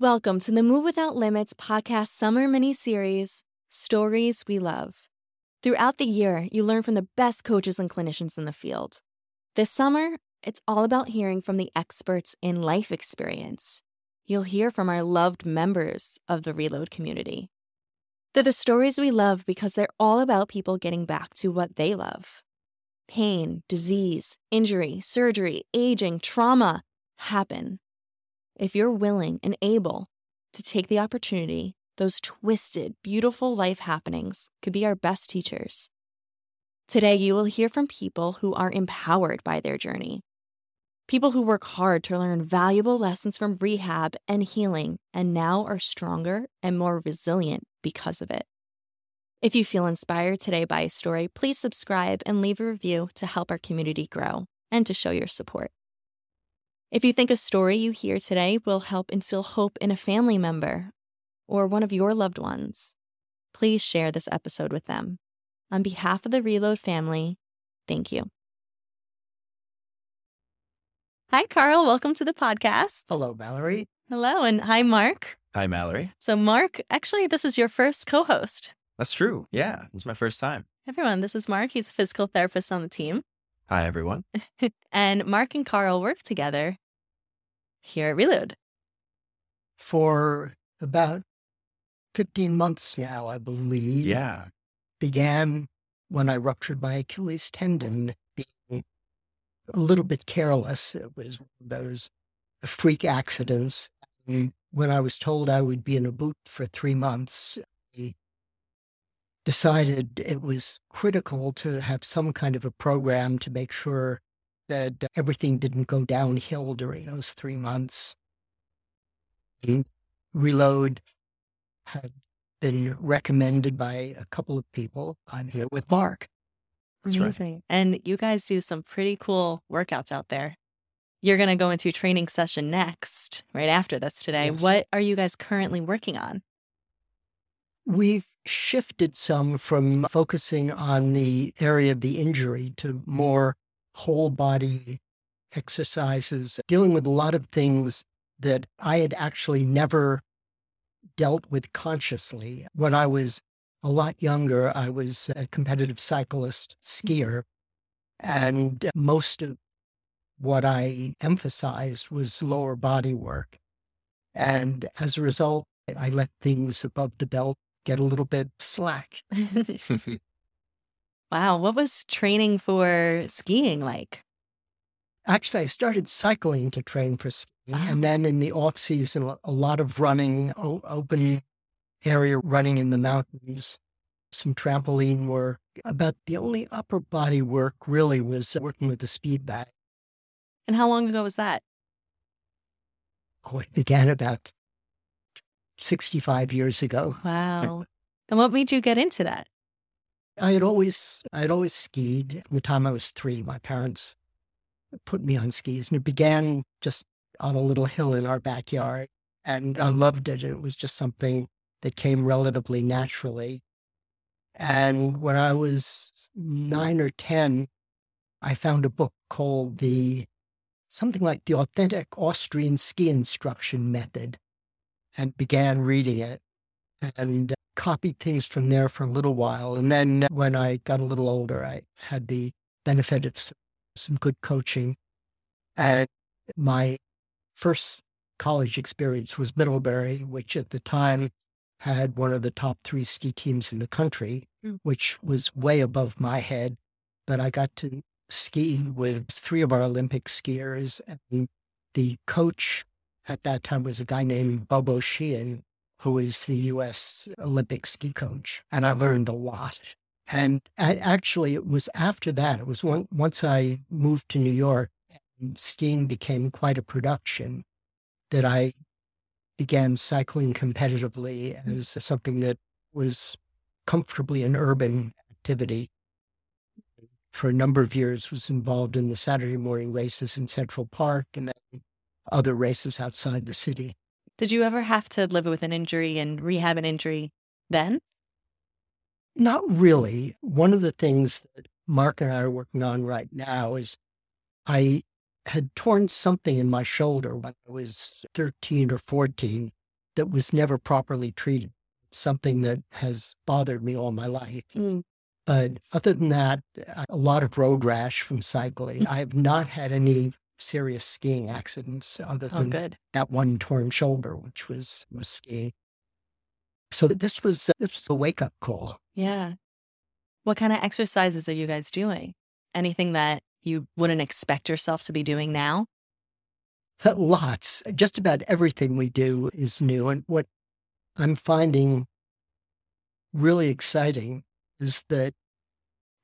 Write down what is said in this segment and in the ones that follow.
Welcome to the Move Without Limits podcast summer mini series, Stories We Love. Throughout the year, you learn from the best coaches and clinicians in the field. This summer, it's all about hearing from the experts in life experience. You'll hear from our loved members of the Reload community. They're the stories we love because they're all about people getting back to what they love. Pain, disease, injury, surgery, aging, trauma happen. If you're willing and able to take the opportunity, those twisted, beautiful life happenings could be our best teachers. Today, you will hear from people who are empowered by their journey, people who work hard to learn valuable lessons from rehab and healing, and now are stronger and more resilient because of it. If you feel inspired today by a story, please subscribe and leave a review to help our community grow and to show your support. If you think a story you hear today will help instill hope in a family member or one of your loved ones, please share this episode with them. On behalf of the Reload family, thank you. Hi, Carl. Welcome to the podcast. Hello, Mallory. Hello, and hi, Marc. Hi, Mallory. So, Marc, actually, this is your first co host. That's true. Yeah, it's my first time. Everyone, this is Marc. He's a physical therapist on the team. Hi, everyone. and Marc and Carl work together here at Reload. For about 15 months now, I believe. Yeah. Began when I ruptured my Achilles tendon, being a little bit careless. It was those freak accidents. And when I was told I would be in a boot for three months, I decided it was critical to have some kind of a program to make sure that everything didn't go downhill during those three months. Reload had been recommended by a couple of people. I'm here with Marc. That's Amazing. right. And you guys do some pretty cool workouts out there. You're going to go into a training session next, right after this today. Yes. What are you guys currently working on? We've shifted some from focusing on the area of the injury to more whole body exercises, dealing with a lot of things that I had actually never dealt with consciously. When I was a lot younger, I was a competitive cyclist mm. skier, and most of what I emphasized was lower body work. And as a result, I let things above the belt get a little bit slack. wow. What was training for skiing like? Actually, I started cycling to train for skiing. Ah. And then in the off season, a- a lot of running, open area running in the mountains, some trampoline work. About the only upper body work really was working with the speed bag. And how long ago was that? Oh, it began about 65 years ago. Wow. and what made you get into that? I had always, I had always skied. From the time I was three, my parents put me on skis, and it began just on a little hill in our backyard. And I loved it. It was just something that came relatively naturally. And when I was nine or 10, I found a book called the something like the Authentic Austrian Ski Instruction Method and began reading it and copied things from there for a little while. And then when I got a little older, I had the benefit of some, some good coaching. And my first college experience was Middlebury, which at the time had one of the top three ski teams in the country, Mm. which was way above my head. But I got to ski with three of our Olympic skiers. And the coach at that time was a guy named Bobo Sheehan, who is the U.S. Olympic ski coach. And I learned a lot. And a- actually, it was after that, it was one, once I moved to New York, skiing became quite a production that I began cycling competitively as something that was comfortably an urban activity. For a number of years, was involved in the Saturday morning races in Central Park and other races outside the city. Did you ever have to live with an injury and rehab an injury then? Not really. One of the things that Marc and I are working on right now is I had torn something in my shoulder when I was 13 or 14 that was never properly treated. Something that has bothered me all my life. Mm. But other than that, a lot of road rash from cycling. I have not had any serious skiing accidents other Oh, than good. that one torn shoulder, which was was skiing. So this was uh, this was a wake up call. Yeah. What kind of exercises are you guys doing? Anything that you wouldn't expect yourself to be doing now? Lots, just about everything we do is new, and what I'm finding really exciting is that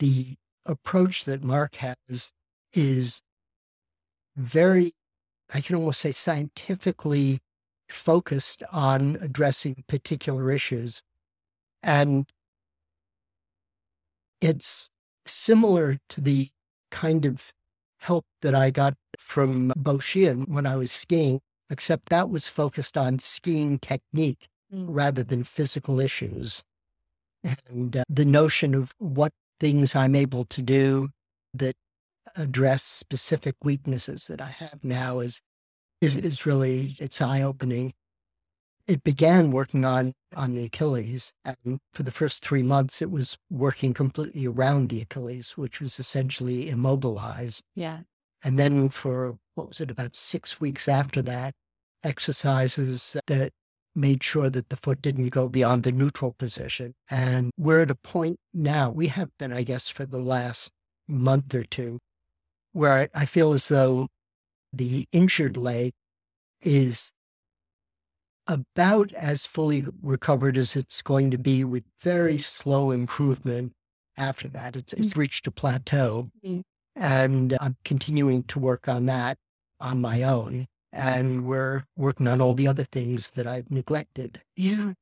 the approach that Marc has is very, I can almost say, scientifically focused on addressing particular issues. And it's similar to the kind of help that I got from Bo Sheehan when I was skiing, except that was focused on skiing technique Mm. rather than physical issues. And uh, the notion of what things I'm able to do that address specific weaknesses that I have now is is, is really it's eye opening. It began working on on the Achilles, and for the first three months, it was working completely around the Achilles, which was essentially immobilized. Yeah. And then for what was it, about six weeks after that, exercises that made sure that the foot didn't go beyond the neutral position. And we're at a point now, we have been, I guess, for the last month or two, where I, I feel as though the injured leg is about as fully recovered as it's going to be with very slow improvement after that. It's, it's reached a plateau. Mm. And I'm continuing to work on that on my own. And we're working on all the other things that I've neglected. Yeah.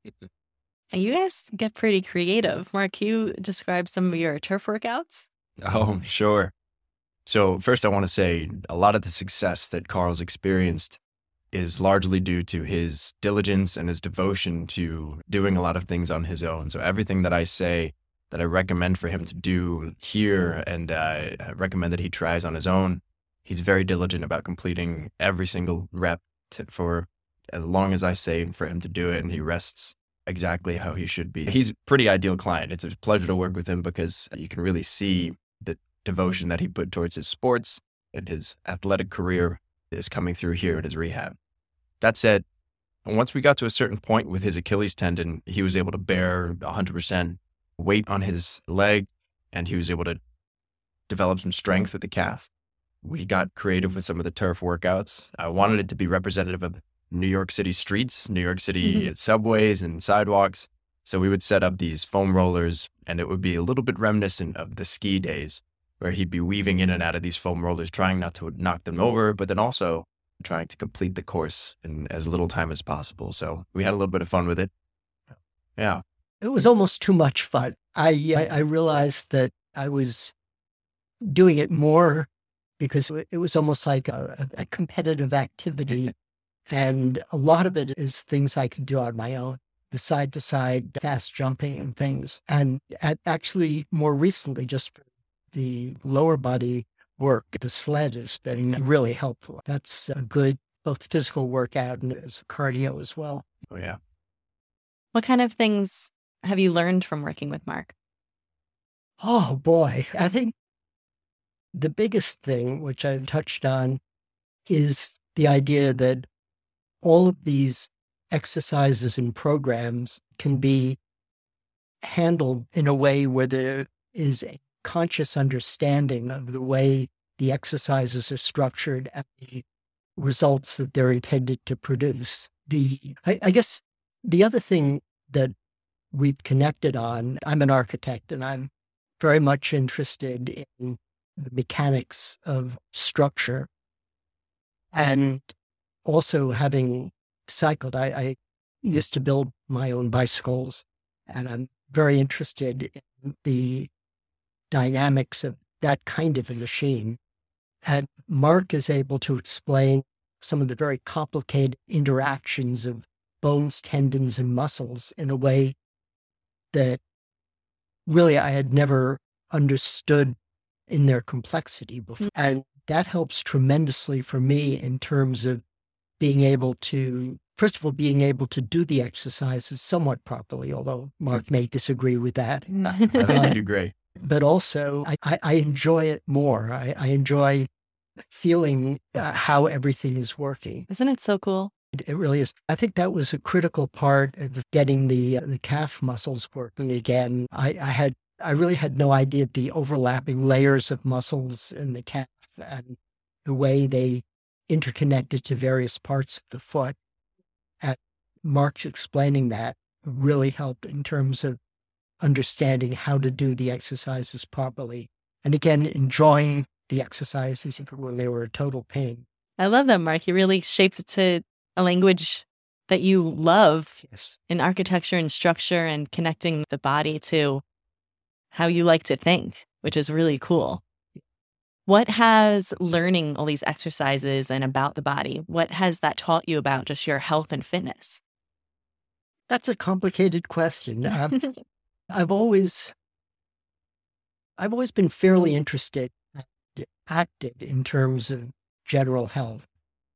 And you guys get pretty creative. Marc, you describe some of your turf workouts? Oh, sure. So, first, I want to say a lot of the success that Carl's experienced is largely due to his diligence and his devotion to doing a lot of things on his own. So, everything that I say that I recommend for him to do here and uh, I recommend that he tries on his own, he's very diligent about completing every single rep to, for as long as I say for him to do it, and he rests exactly how he should be. He's a pretty ideal client. It's a pleasure to work with him because you can really see the devotion that he put towards his sports and his athletic career is coming through here in his rehab. That said, once we got to a certain point with his Achilles tendon, he was able to bear 100% weight on his leg and he was able to develop some strength with the calf. We got creative with some of the turf workouts. I wanted it to be representative of New York City streets, New York City mm-hmm. subways and sidewalks. So we would set up these foam rollers and it would be a little bit reminiscent of the ski days where he'd be weaving in and out of these foam rollers, trying not to knock them over, but then also trying to complete the course in as little time as possible. So we had a little bit of fun with it. Yeah. It was almost too much fun. I, I, I realized that I was doing it more because it was almost like a, a competitive activity. And a lot of it is things I could do on my own, the side to side, fast jumping and things. And at, actually, more recently, just the lower body work, the sled has been really helpful. That's a good both physical workout and it's cardio as well. Oh, yeah. What kind of things have you learned from working with Marc? Oh boy, I think the biggest thing, which I've touched on, is the idea that all of these exercises and programs can be handled in a way where there is a conscious understanding of the way the exercises are structured and the results that they're intended to produce. The I, I guess the other thing that we've connected on, I'm an architect and I'm very much interested in the mechanics of structure. And also having cycled, I, I used to build my own bicycles, and I'm very interested in the dynamics of that kind of a machine. And Marc is able to explain some of the very complicated interactions of bones, tendons, and muscles in a way that really I had never understood in their complexity before. Mm. And that helps tremendously for me in terms of being able to first of all, being able to do the exercises somewhat properly, although hmm. Marc may disagree with that. I think you do great. But also, I, I, I enjoy it more. I, I enjoy feeling uh, how everything is working. Isn't it so cool? It, it really is. I think that was a critical part of getting the uh, the calf muscles working again. I, I had I really had no idea the overlapping layers of muscles in the calf and the way they interconnected to various parts of the foot. At Marc's explaining that really helped in terms of understanding how to do the exercises properly. And again, enjoying the exercises even when they were a total pain. I love that, Marc. You really shaped it to a language that you love Yes. in architecture and structure and connecting the body to how you like to think, which is really cool. What has learning all these exercises and about the body, what has that taught you about just your health and fitness? That's a complicated question. Um, I've always I've always been fairly interested and active in terms of general health.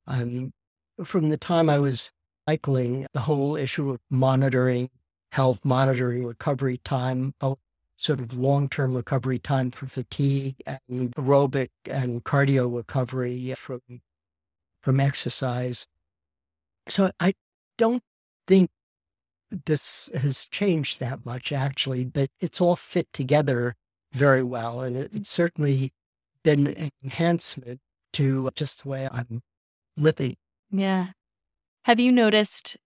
Um, from the time I was cycling, the whole issue of monitoring health, monitoring recovery time, both sort of long-term recovery time for fatigue and aerobic and cardio recovery from from exercise. So I don't think this has changed that much actually, but it's all fit together very well. And it, it's certainly been an enhancement to just the way I'm living. Yeah. Have you noticed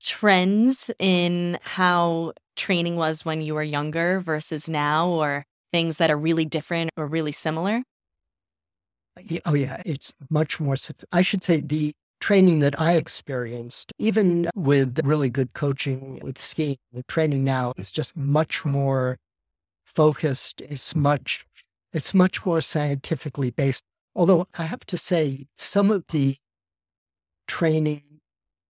trends in how training was when you were younger versus now, or things that are really different or really similar? Oh, yeah, it's much more, I should say, the training that I experienced, even with really good coaching with skiing, the training now is just much more focused. It's much, it's much more scientifically based. Although I have to say, some of the training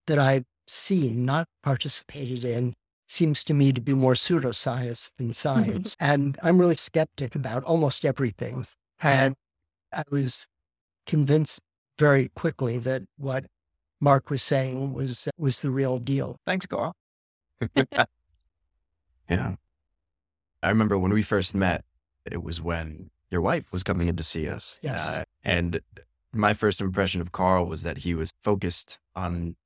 that I've seen, not participated in, seems to me to be more pseudoscience than mm-hmm. science. and I'm really skeptic about almost everything. And I was convinced very quickly that what Marc was saying was was the real deal. Thanks, Carl. yeah. I remember when we first met, it was when your wife was coming in to see us. Yes. Uh, and my first impression of Carl was that he was focused on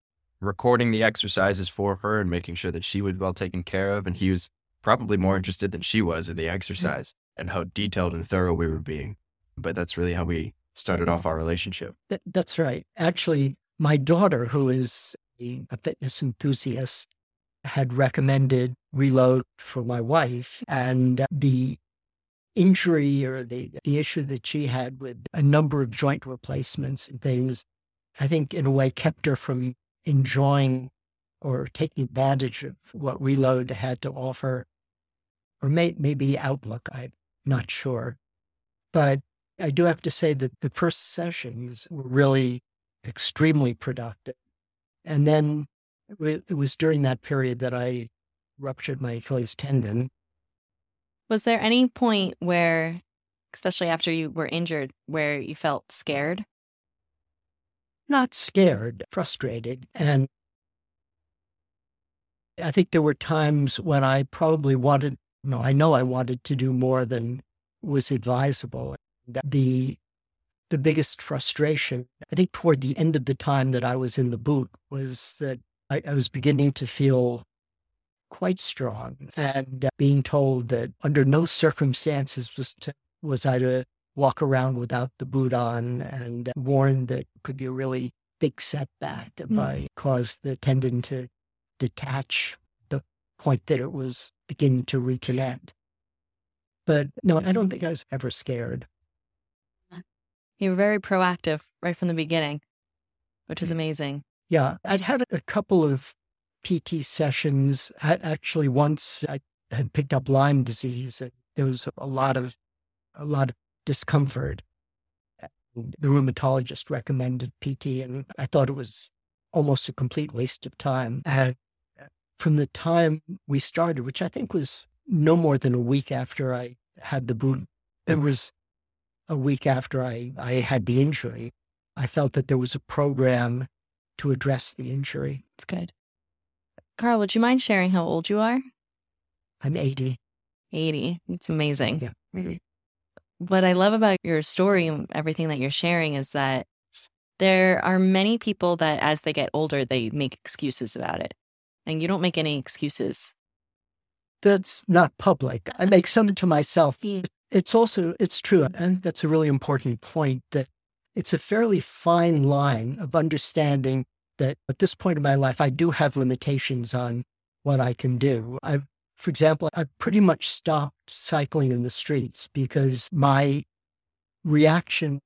recording the exercises for her and making sure that she was well taken care of. And he was probably more interested than she was in the exercise and how detailed and thorough we were being. But that's really how we started off our relationship. Th- that's right. Actually, my daughter, who is a, fitness enthusiast, had recommended Reload for my wife, and the injury or the the issue that she had with a number of joint replacements and things, I think in a way kept her from enjoying or taking advantage of what Reload had to offer, or may, maybe Outlook. I'm not sure, but I do have to say that the first sessions were really extremely productive. And then it was during that period that I ruptured my Achilles tendon. Was there any point where, especially after you were injured, where you felt scared? Not scared, frustrated. And I think there were times when I probably wanted, no, I know I wanted to do more than was advisable. The the biggest frustration, I think, toward the end of the time that I was in the boot was that I, I was beginning to feel quite strong and uh, being told that under no circumstances was to, was I to walk around without the boot on and warned that it could be a really big setback if Mm. I caused the tendon to detach the point that it was beginning to reconnect. But no, I don't think I was ever scared. You were very proactive right from the beginning, which is mm. amazing. Yeah, I'd had a couple of PT sessions. I, actually, once I had picked up Lyme disease, and there was a lot of a lot of discomfort. The rheumatologist recommended PT, and I thought it was almost a complete waste of time. And uh, from the time we started, which I think was no more than a week after I had the boot, it was a week after I, I had the injury. I felt that there was a program to address the injury. It's good. Carl, would you mind sharing how old you are? I'm 80. 80. It's amazing. Yeah. Mm-hmm. What I love about your story and everything that you're sharing is that there are many people that as they get older, they make excuses about it. And you don't make any excuses. That's not public. I make some to myself. Hmm. It's also, it's true. Mm-hmm. And that's a really important point that it's a fairly fine line of understanding that at this point in my life, I do have limitations on what I can do. I've, for example, I've pretty much stopped cycling in the streets because my reaction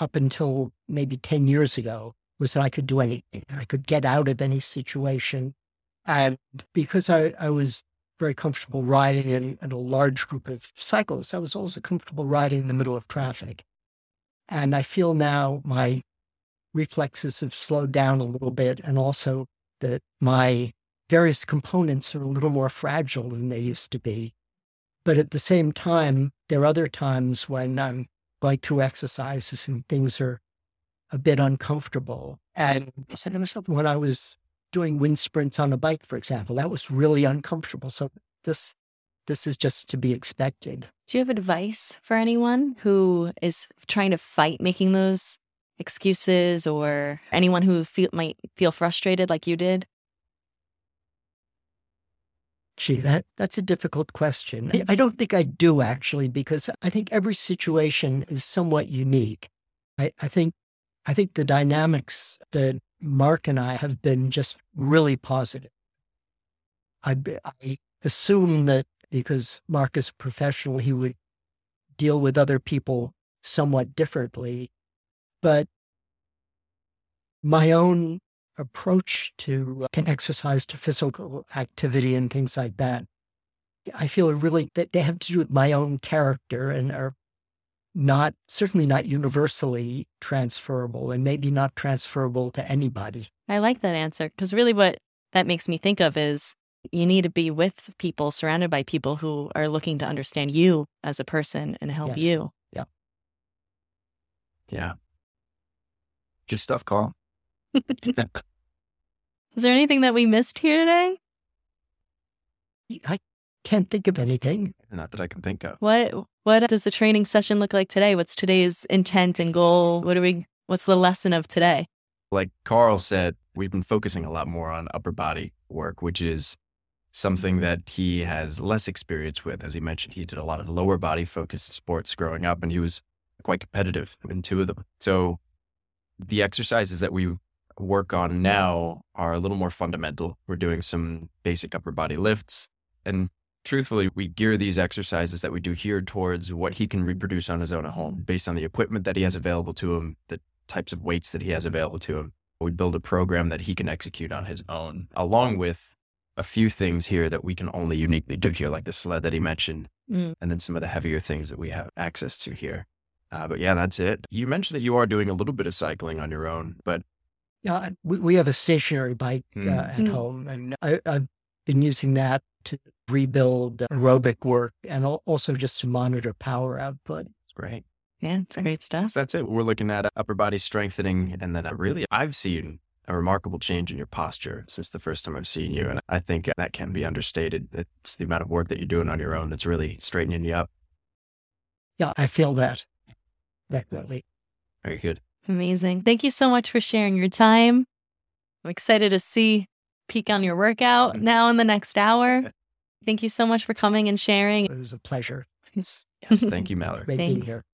up until maybe 10 years ago was that I could do anything. I could get out of any situation. And because I, I was very comfortable riding in, in a large group of cyclists, I was also comfortable riding in the middle of traffic. And I feel now my reflexes have slowed down a little bit, and also that my various components are a little more fragile than they used to be. But at the same time, there are other times when I'm going through exercises and things are a bit uncomfortable. And I said to myself, when I was doing wind sprints on a bike, for example, that was really uncomfortable. So this this is just to be expected. Do you have advice for anyone who is trying to fight making those excuses or anyone who feel, might feel frustrated like you did? Gee, that, that's a difficult question. I, mm-hmm. I don't think I do actually, because I think every situation is somewhat unique. I, I think I think the dynamics that Marc and I have been just really positive. I, I assume that because Marc is a professional, he would deal with other people somewhat differently. But my own approach to, uh, exercise, to physical activity, and things like that, I feel really that they have to do with my own character and are not certainly not universally transferable and maybe not transferable to anybody. I like that answer because really what that makes me think of is you need to be with people, surrounded by people who are looking to understand you as a person and help Yes. you. Yeah. Yeah. Good stuff, Carl. Is there anything that we missed here today? I can't think of anything. Not that I can think of. What what does the training session look like today? What's today's intent and goal? What are we what's the lesson of today? Like Carl said, we've been focusing a lot more on upper body work, which is something that he has less experience with. As he mentioned, he did a lot of lower body focused sports growing up and he was quite competitive in two of them. So the exercises that we work on now are a little more fundamental. We're doing some basic upper body lifts. And truthfully, we gear these exercises that we do here towards what he can reproduce on his own at home based on the equipment that he has available to him, the types of weights that he has available to him. We build a program that he can execute on his own, along with a few things here that we can only uniquely do here, like the sled that he mentioned, Mm. and then some of the heavier things that we have access to here. Uh, but yeah, that's it. You mentioned that you are doing a little bit of cycling on your own, but Yeah, we, we have a stationary bike uh, Hmm. at Hmm. home, and I, I've been using that to rebuild aerobic work and also just to monitor power output. it's great. Yeah, it's great stuff. So that's it. We're looking at upper body strengthening. And then uh, really, I've seen a remarkable change in your posture since the first time I've seen you. And I think that can be understated. It's the amount of work that you're doing on your own that's really straightening you up. Yeah, I feel that definitely. Very good. Amazing. Thank you so much for sharing your time. I'm excited to see peek on your workout now in the next hour. Thank you so much for coming and sharing. It was a pleasure. It's Yes. Thank you, Mallory. great being here.